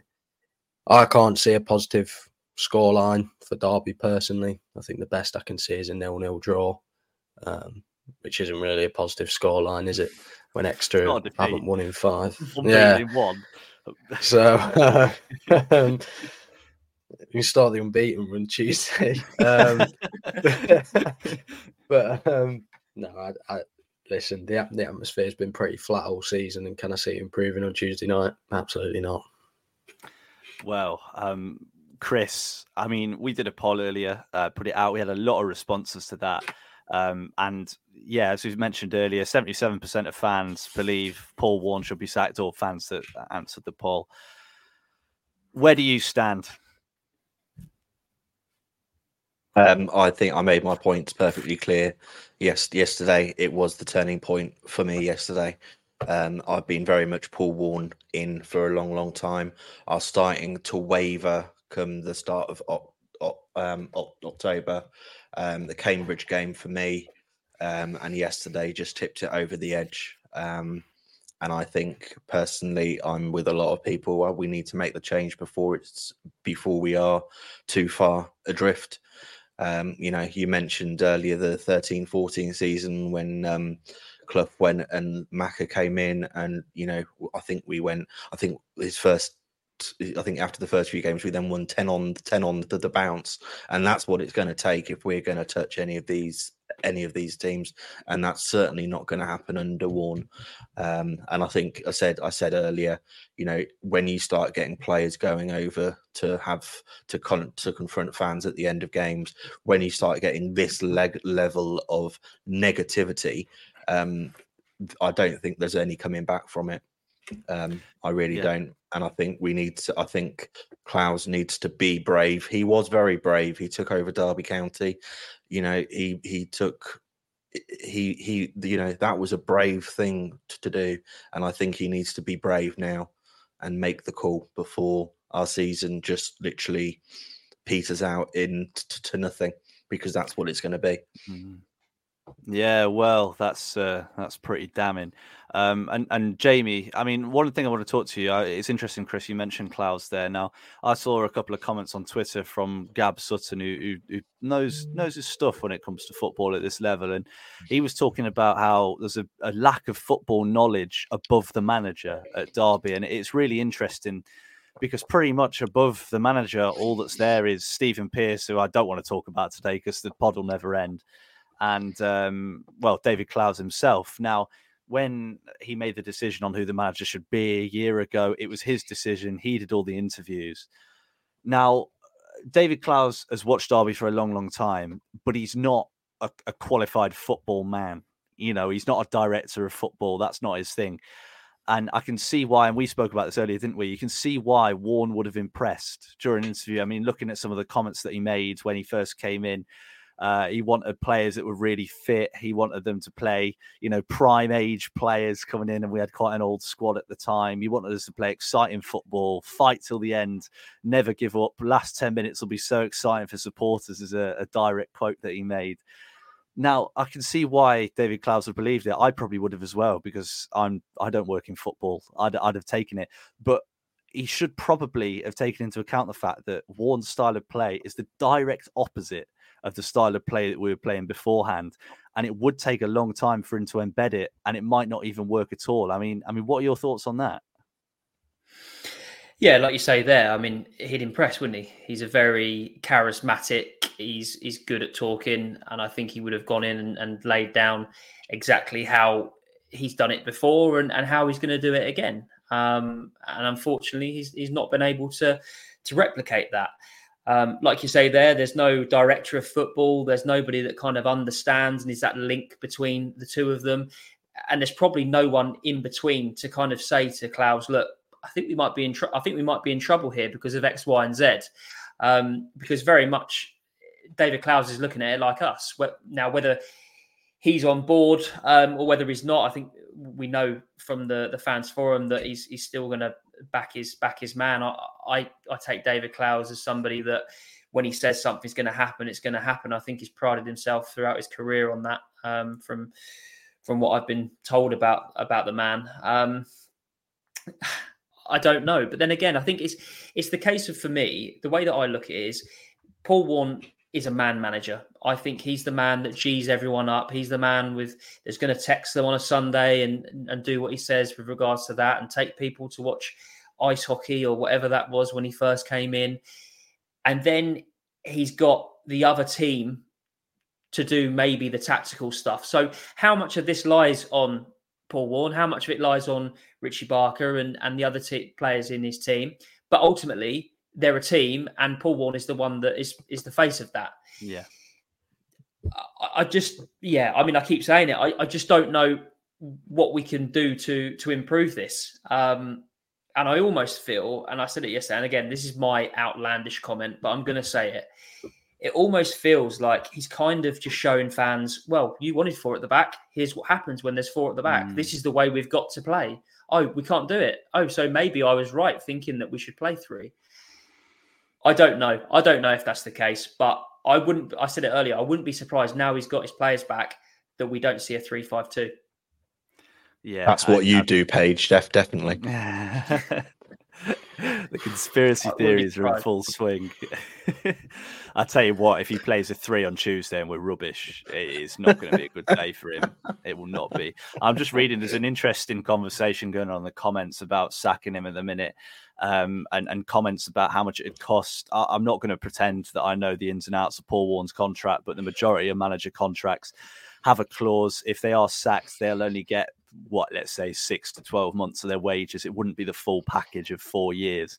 I can't see a positive scoreline for Derby personally. I think the best I can see is a nil-nil draw, um, which isn't really a positive scoreline, is it? When Exeter haven't won in five, yeah, one. So uh, um, we start the unbeaten run Tuesday. Um, but um, no, I, I, listen. The the atmosphere has been pretty flat all season, and can I see it improving on Tuesday night? Absolutely not. Well, um, Chris, I mean, we did a poll earlier, uh, put it out. We had a lot of responses to that. Um, and yeah, as we mentioned earlier, 77% of fans believe Paul Warne should be sacked, or fans that answered the poll. Where do you stand? Um, I think I made my points perfectly clear. Yes, yesterday it was the turning point for me. Yesterday, um, I've been very much Paul Warne in for a long, long time. I was starting to waver come the start of um, October. Um, the Cambridge game for me, um, and yesterday just tipped it over the edge. Um, and I think personally, I'm with a lot of people. We need to make the change before it's before we are too far adrift. Um, you know, you mentioned earlier the 13 14 season when um, Clough went and Macca came in, and you know, I think we went. I think his first. I think after the first few games, we then won ten on ten on the, the bounce, and that's what it's going to take if we're going to touch any of these any of these teams, and that's certainly not going to happen under Warne. Um, and I think I said I said earlier, you know, when you start getting players going over to have to con- to confront fans at the end of games, when you start getting this leg- level of negativity, um, I don't think there's any coming back from it. Um, I really yeah. don't, and I think we need to. I think Clowes needs to be brave. He was very brave. He took over Derby County. You know, he he took he he you know that was a brave thing to do, and I think he needs to be brave now and make the call before our season just literally peters out into to nothing because that's what it's going to be. Mm-hmm. Yeah, well, that's uh, that's pretty damning. Um, and and Jamie, I mean, one thing I want to talk to you. Uh, it's interesting, Chris. You mentioned Clowes there. Now, I saw a couple of comments on Twitter from Gab Sutton, who, who, who knows knows his stuff when it comes to football at this level, and he was talking about how there's a, a lack of football knowledge above the manager at Derby, and it's really interesting because pretty much above the manager, all that's there is Stephen Pearce, who I don't want to talk about today because the pod will never end and um, well, David Clowes himself. Now, when he made the decision on who the manager should be a year ago, it was his decision. He did all the interviews. Now, David Clowes has watched Derby for a long, long time, but he's not a, a qualified football man. You know, he's not a director of football. That's not his thing. And I can see why, and we spoke about this earlier, didn't we? You can see why Warne would have impressed during an interview. I mean, looking at some of the comments that he made when he first came in, uh, he wanted players that were really fit. He wanted them to play, you know, prime age players coming in, and we had quite an old squad at the time. He wanted us to play exciting football, fight till the end, never give up. Last 10 minutes will be so exciting for supporters, is a, a direct quote that he made. Now I can see why David Clowes would believe it. I probably would have as well because I'm I don't work in football. I'd, I'd have taken it, but he should probably have taken into account the fact that Warne's style of play is the direct opposite of the style of play that we were playing beforehand. And it would take a long time for him to embed it, and it might not even work at all. I mean, I mean, what are your thoughts on that? Yeah, like you say there, I mean, he'd impress, wouldn't he? He's a very charismatic. He's he's good at talking, and I think he would have gone in and, and laid down exactly how he's done it before and, and how he's going to do it again. Um, and unfortunately, he's he's not been able to to replicate that. Um, like you say, there, there's no director of football. There's nobody that kind of understands and is that link between the two of them. And there's probably no one in between to kind of say to Clowes, look, I think we might be in. Tr- I think we might be in trouble here because of X, Y, and Z. Um, because very much David Clowes is looking at it like us. Now, whether he's on board um, or whether he's not, I think we know from the the fans forum that he's he's still going to back his back his man. I, I, I take David Clowes as somebody that when he says something's going to happen, it's going to happen. I think he's prided himself throughout his career on that. Um, from from what I've been told about about the man. Um, I don't know, but then again, I think it's it's the case of for me the way that I look at it is Paul Warne is a man manager. I think he's the man that G's everyone up. He's the man with that's going to text them on a Sunday and and do what he says with regards to that and take people to watch ice hockey or whatever that was when he first came in. And then he's got the other team to do maybe the tactical stuff. So how much of this lies on Paul Warne? How much of it lies on Richie Barker and and the other t- players in his team? But ultimately, they're a team, and Paul Warne is the one that is is the face of that. Yeah. I, I just, yeah, I mean, I keep saying it. I, I just don't know what we can do to to improve this. Um, and I almost feel, and I said it yesterday, and again, this is my outlandish comment, but I'm going to say it. It almost feels like he's kind of just showing fans, well, you wanted four at the back. Here's what happens when there's four at the back. Mm. This is the way we've got to play. Oh, we can't do it. Oh, so maybe I was right thinking that we should play three. I don't know. I don't know if that's the case, but I wouldn't. I said it earlier. I wouldn't be surprised now he's got his players back that we don't see a three-five-two. Yeah, that's what I, you I, do, Page. Def definitely. the conspiracy theories are in full swing. I tell you what, if he plays a three on Tuesday and we're rubbish, it's not going to be a good day for him. It will not be. I'm just reading. There's an interesting conversation going on in the comments about sacking him at the minute um, and, and comments about how much it cost. I, am not going to pretend that I know the ins and outs of Paul Warne's contract, but the majority of manager contracts have a clause. If they are sacked, they'll only get what, let's say, six to 12 months of their wages. It wouldn't be the full package of four years.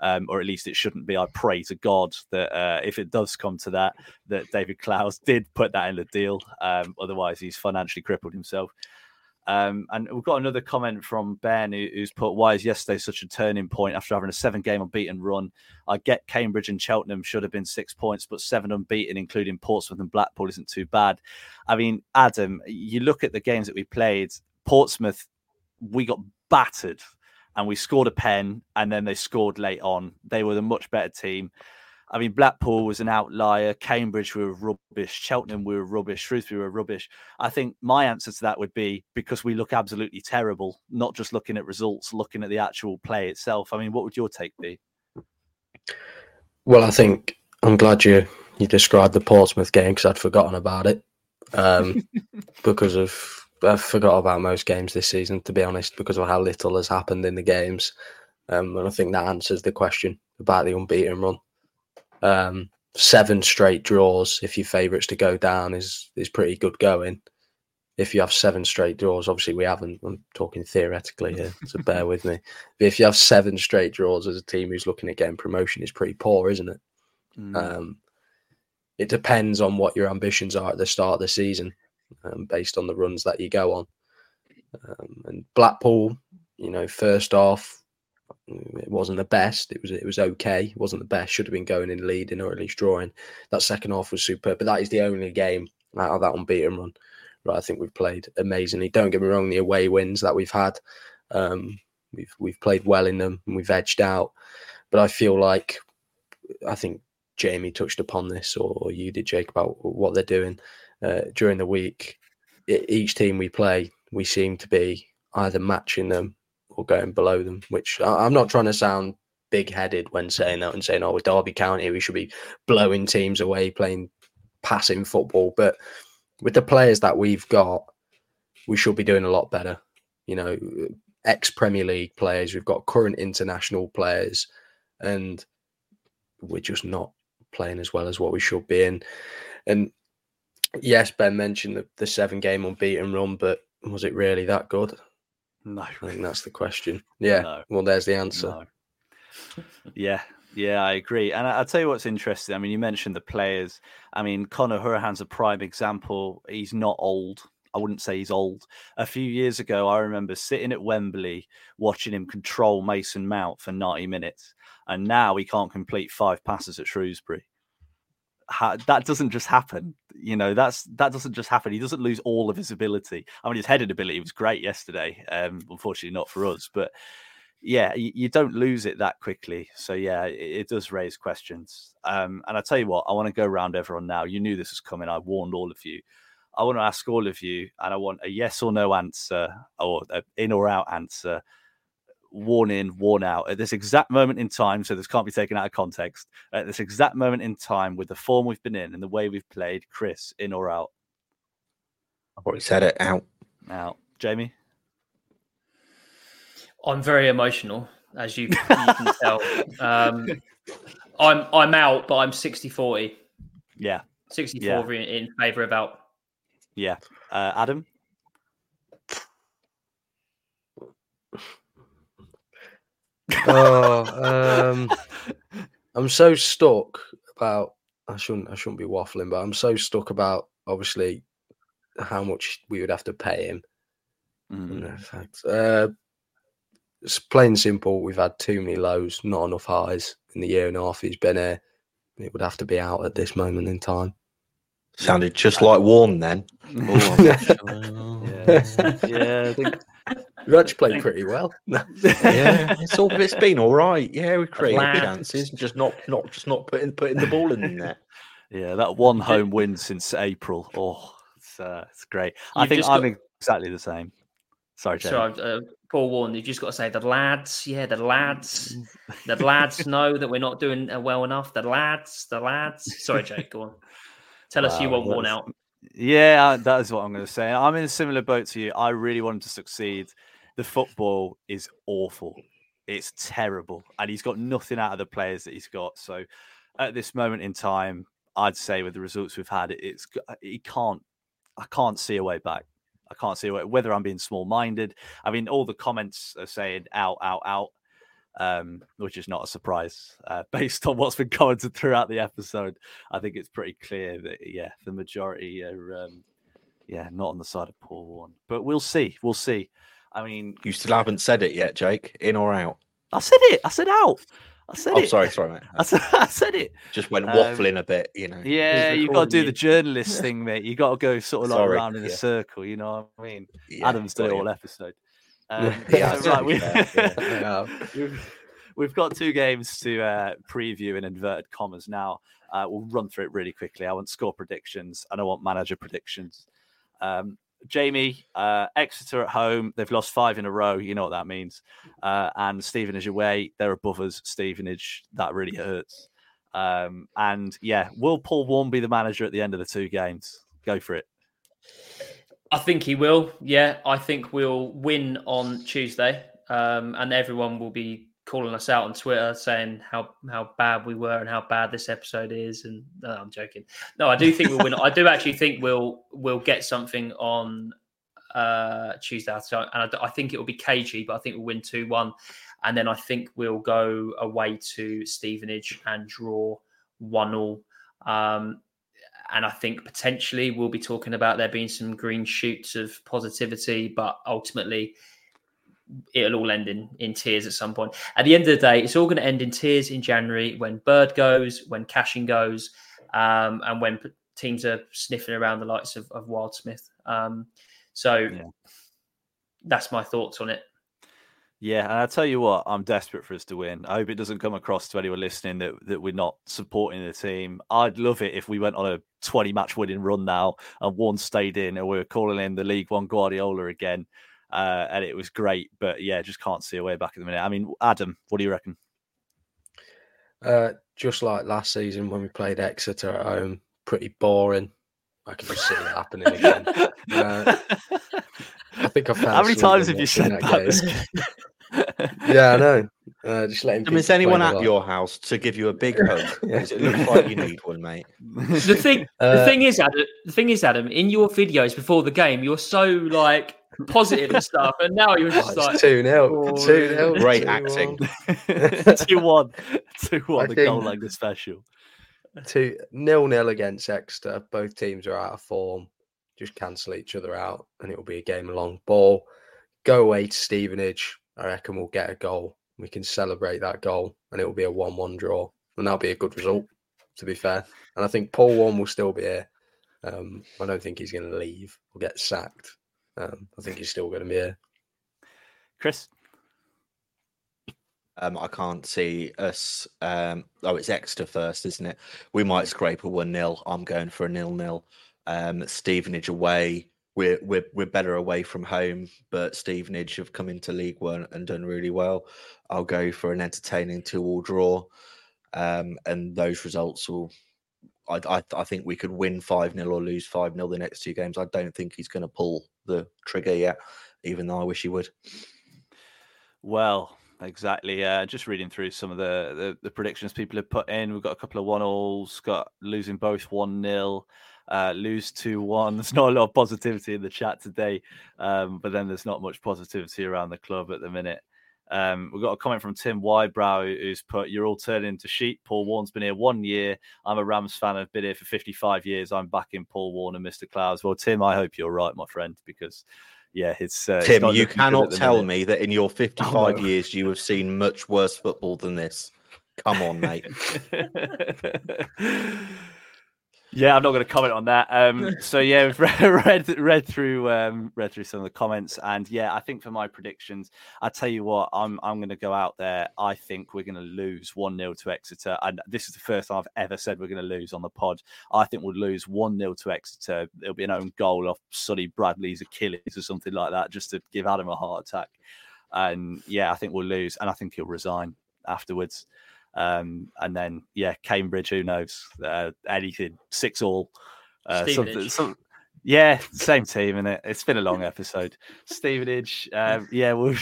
Um, or at least it shouldn't be. I pray to God that uh, if it does come to that, that David Clowes did put that in the deal. Um, otherwise, he's financially crippled himself. Um, and we've got another comment from Ben who, who's put, Why is yesterday such a turning point after having a seven game unbeaten run? I get Cambridge and Cheltenham should have been six points, but seven unbeaten, including Portsmouth and Blackpool, isn't too bad. I mean, Adam, you look at the games that we played, Portsmouth, we got battered and we scored a pen and then they scored late on. They were the much better team. I mean, Blackpool was an outlier. Cambridge were rubbish. Cheltenham were rubbish. Shrewsbury were rubbish. I think my answer to that would be because we look absolutely terrible, not just looking at results, looking at the actual play itself. I mean, what would your take be? Well, I think I'm glad you you described the Portsmouth game because I'd forgotten about it. Um, because of I forgot about most games this season, to be honest, because of how little has happened in the games. Um, and I think that answers the question about the unbeaten run. Um, seven straight draws if your favourites to go down is is pretty good going. If you have seven straight draws, obviously we haven't. I'm talking theoretically here, so bear with me. But if you have seven straight draws as a team who's looking at getting promotion, is pretty poor, isn't it? Mm. Um, it depends on what your ambitions are at the start of the season, um, based on the runs that you go on. Um, and Blackpool, you know, first off, it wasn't the best. It was it was okay. It wasn't the best. Should have been going in leading or at least drawing. That second half was superb. But that is the only game out of that unbeaten run. Right, I think we've played amazingly. Don't get me wrong. The away wins that we've had, um, we've we've played well in them and we've edged out. But I feel like I think Jamie touched upon this, or, or you did, Jake, about what they're doing uh, during the week. each team we play, we seem to be either matching them or going below them. Which I'm not trying to sound big headed when saying that and saying, "Oh, with Derby County, we should be blowing teams away, playing passing football." But with the players that we've got, we should be doing a lot better. You know, ex Premier League players, we've got current international players, and we're just not playing as well as what we should be. And and yes, Ben mentioned the, the seven game unbeaten run, but was it really that good? No. I think that's the question. Yeah. No. Well, there's the answer. No. Yeah. Yeah, I agree. And I, will tell you what's interesting. I mean, you mentioned the players. I mean, Conor Hourihane's a prime example. He's not old. I wouldn't say he's old. A few years ago, I remember sitting at Wembley watching him control Mason Mount for 90 minutes. And now he can't complete five passes at Shrewsbury. That doesn't just happen. You know, that's that doesn't just happen. He doesn't lose all of his ability. I mean, his headed ability was great yesterday. Um, unfortunately, not for us, but yeah, you, you, don't lose it that quickly. So yeah, it, it does raise questions. Um, and I tell you what, I want to go around everyone now. You knew this was coming. I warned all of you. I want to ask all of you, and I want a yes or no answer, or an in or out answer. Warne in, Warne out at this exact moment in time. So this can't be taken out of context. At this exact moment in time, with the form we've been in and the way we've played, Chris, in or out? I've already said it. Out. Out. Jamie. I'm very emotional, as you, you can tell. Um, I'm I'm out, but I'm 60 40. Yeah. 60 yeah. in, in favour of out. Yeah. Uh, Adam? Oh, um, I'm so stuck about. I shouldn't. I shouldn't be waffling, but I'm so stuck about obviously how much we would have to pay him. Mm. Uh, it's plain simple. We've had too many lows, not enough highs in the year and a half he's been here. It would have to be out at this moment in time. Sounded just like Warne then. Oh, yeah, yeah. I think you actually played pretty well. yeah, it's all it's been all right. Yeah, we created chances, just not not just not putting putting the ball in there. Yeah, that one home win since April. Oh, it's uh, it's great. You've I think I'm got... exactly the same. Sorry, Jamie. Sorry, uh, Paul Warne, you've just got to say the lads, yeah, the lads, the lads know that we're not doing uh, well enough. The lads, the lads. Sorry, Jake, go on. Tell us you want Warne out. Yeah, uh, that is what I'm going to say. I'm in a similar boat to you. I really want him to succeed. The football is awful. It's terrible, and he's got nothing out of the players that he's got. So, at this moment in time, I'd say with the results we've had, it's uh, he can't. I can't see a way back. I can't see whether I'm being small minded. I mean, all the comments are saying out, out, out um, which is not a surprise uh, based on what's been commented throughout the episode. I think it's pretty clear that yeah, the majority are um, yeah not on the side of Paul Warne, but we'll see. We'll see. I mean, you still haven't said it yet, Jake. In or out? I said it. I said out. I said oh, it. sorry, sorry, mate. I said, I said it. Just went waffling um, a bit, you know. Yeah, you've got to do the journalist thing, mate. You got to go sort of like sorry, around in yeah. a circle. You know what I mean? Yeah, Adam's it all episode. Um, yeah, right. We, yeah. we've, we've got two games to uh, preview in inverted commas now. Uh, we'll run through it really quickly. I want score predictions and I want manager predictions. Um, Jamie, uh, Exeter at home. They've lost five in a row. You know what that means. Uh, and Stevenage away. They're above us. Stevenage. That really hurts. Um, and yeah, will Paul Warne be the manager at the end of the two games? Go for it. I think he will. Yeah, I think we'll win on Tuesday, um, and everyone will be calling us out on Twitter saying how how bad we were and how bad this episode is. And no, I'm joking. No, I do think we'll win. I do actually think we'll we'll get something on uh Tuesday. and I, I think it will be cagey, but I think we'll win two one. And then I think we'll go away to Stevenage and draw one all. Um, and I think potentially we'll be talking about there being some green shoots of positivity, but ultimately it'll all end in, in tears at some point. At the end of the day, it's all going to end in tears in January when Bird goes, when Cashin goes, um, and when teams are sniffing around the likes of, of Wildsmith. Um, so yeah. that's my thoughts on it. Yeah, and I tell you what, I'm desperate for us to win. I hope it doesn't come across to anyone listening that, that we're not supporting the team. I'd love it if we went on a 20 match winning run now and one stayed in and we are calling in the League One Guardiola again uh, and it was great. But yeah, just can't see a way back at the minute. I mean, Adam, what do you reckon? Uh, just like last season when we played Exeter at home, pretty boring. I can just see it happening again. Uh, I think I found. How many times have you said that? that yeah, I know. Uh, just letting. I mean, is anyone at your house to give you a big hug? yeah. It looks like you need one, mate. The thing, uh, the thing is, Adam. The thing is, Adam. In your videos before the game, you're so like positive and stuff, and now he was Oh, just like 2 0. Oh, 2 0. Great acting. two one, two one. I The goal think- line the special. Two nil nil against Exeter. Both teams are out of form. Just cancel each other out, and it will be a game of long ball. Go away to Stevenage. I reckon we'll get a goal. We can celebrate that goal, and it will be a one-one draw, and that'll be a good result. To be fair, and I think Paul Warne will still be here. Um, I don't think he's going to leave or get sacked. Um, I think he's still going to be here. Chris, Um, I can't see us. Um, oh, it's Exeter first, isn't it? We might scrape a one 0 I'm going for a nil nil. Um, Stevenage away. We're we're we're better away from home, but Stevenage have come into League One and done really well. I'll go for an entertaining two all draw, um, and those results will. I, I I think we could win five 0 or lose five 0 the next two games. I don't think he's going to pull the trigger yet, even though I wish he would. Well, exactly. Uh, just reading through some of the, the, the predictions people have put in. We've got a couple of one alls, got losing both 1 0, uh, lose 2 1. There's not a lot of positivity in the chat today, um, but then there's not much positivity around the club at the minute. Um, we've got a comment from Tim Wybrow who's put, You're all turning into sheep. Paul Warne's been here one year. I'm a Rams fan. I've been here for 55 years. I'm backing Paul Warne and Mr. Clowes. Well, Tim, I hope you're right, my friend, because yeah, it's uh, Tim, not you looking good at cannot tell minute. me that in your 55 no. years you have seen much worse football than this. Come on, mate. yeah, I'm not going to comment on that. Um, so yeah, we've read read, read through um, read through some of the comments, and yeah, I think for my predictions, I tell you what, I'm I'm going to go out there. I think we're going to lose one 0 to Exeter, and this is the first time I've ever said we're going to lose on the pod. I think we'll lose one 0 to Exeter. It'll be an own goal off Sonny Bradley's Achilles or something like that, just to give Adam a heart attack. And yeah, I think we'll lose, and I think he'll resign afterwards. Um, and then yeah, Cambridge, who knows? Uh, anything six all. Uh, something, some, yeah, same team, and it? It's been a long episode. Stevenage, um, yeah, we'll,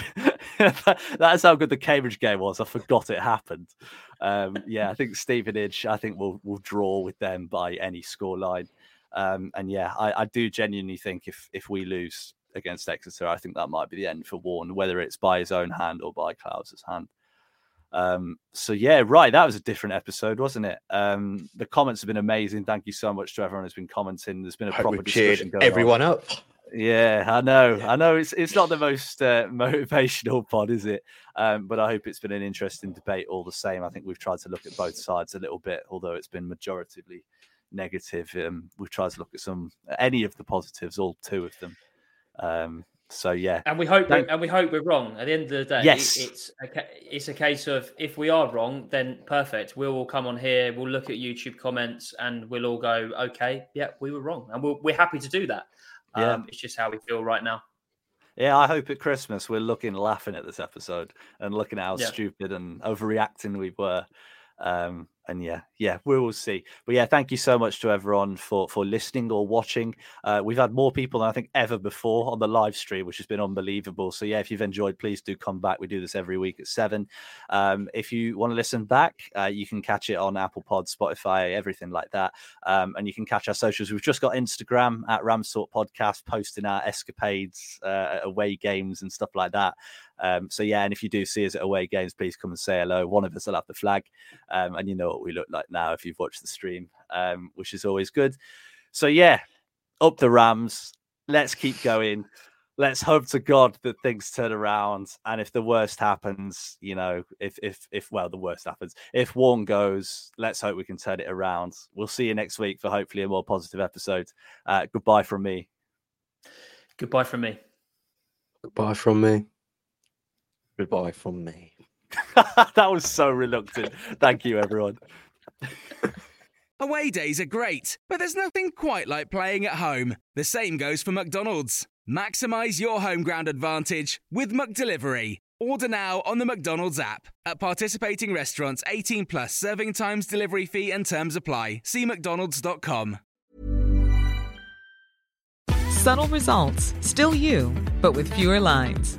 that's how good the Cambridge game was. I forgot it happened. Um, yeah, I think Stevenage. I think we'll we'll draw with them by any scoreline. Um, and yeah, I, I do genuinely think if if we lose against Exeter, I think that might be the end for Warne, whether it's by his own hand or by Clowes' hand. Um, so yeah, right. That was a different episode, wasn't it? Um, the comments have been amazing. Thank you so much to everyone who's been commenting. There's been a proper discussion going on. everyone up. Yeah, I know. I know it's it's not the most uh, motivational pod, is it? Um, but I hope it's been an interesting debate all the same. I think we've tried to look at both sides a little bit, although it's been majoritively negative. Um, we've tried to look at some any of the positives, all two of them. Um, so yeah, And we hope, and we hope we're wrong. At the end of the day, Yes. it's a, it's a case of if we are wrong, then perfect. We'll all come on here, we'll look at YouTube comments, and we'll all go, okay, yeah, we were wrong, and we'll, we're happy to do that. Yeah. Um, it's just how we feel right now. Yeah, I hope at Christmas we're looking laughing at this episode and looking at how Yeah. stupid and overreacting we were. Um, and yeah, yeah, we will see. But yeah, thank you so much to everyone for for listening or watching. Uh, we've had more people than I think ever before on the live stream, which has been unbelievable. So yeah, if you've enjoyed, please do come back. We do this every week at seven. Um, if you want to listen back, uh, you can catch it on Apple Pod, Spotify, everything like that. Um, and you can catch our socials. We've just got Instagram at RamsTalk Podcast, posting our escapades, uh, away games, and stuff like that. Um, so yeah, and if you do see us at away games, please come and say hello. One of us will have the flag, um, and you know what we look like now if you've watched the stream, um, which is always good. So yeah, up the Rams. Let's keep going. Let's hope to God that things turn around. And if the worst happens, you know, if if if well, the worst happens, if Warne goes, let's hope we can turn it around. We'll see you next week for hopefully a more positive episode. Uh, goodbye from me. Goodbye from me. Goodbye from me. Goodbye from me. that was so reluctant. Thank you, everyone. Away days are great, but there's nothing quite like playing at home. The same goes for McDonald's. Maximize your home ground advantage with McDelivery. Order now on the McDonald's app. At participating restaurants, 18 plus serving times, delivery fee, and terms apply. See McDonald's.com. Subtle results, still you, but with fewer lines.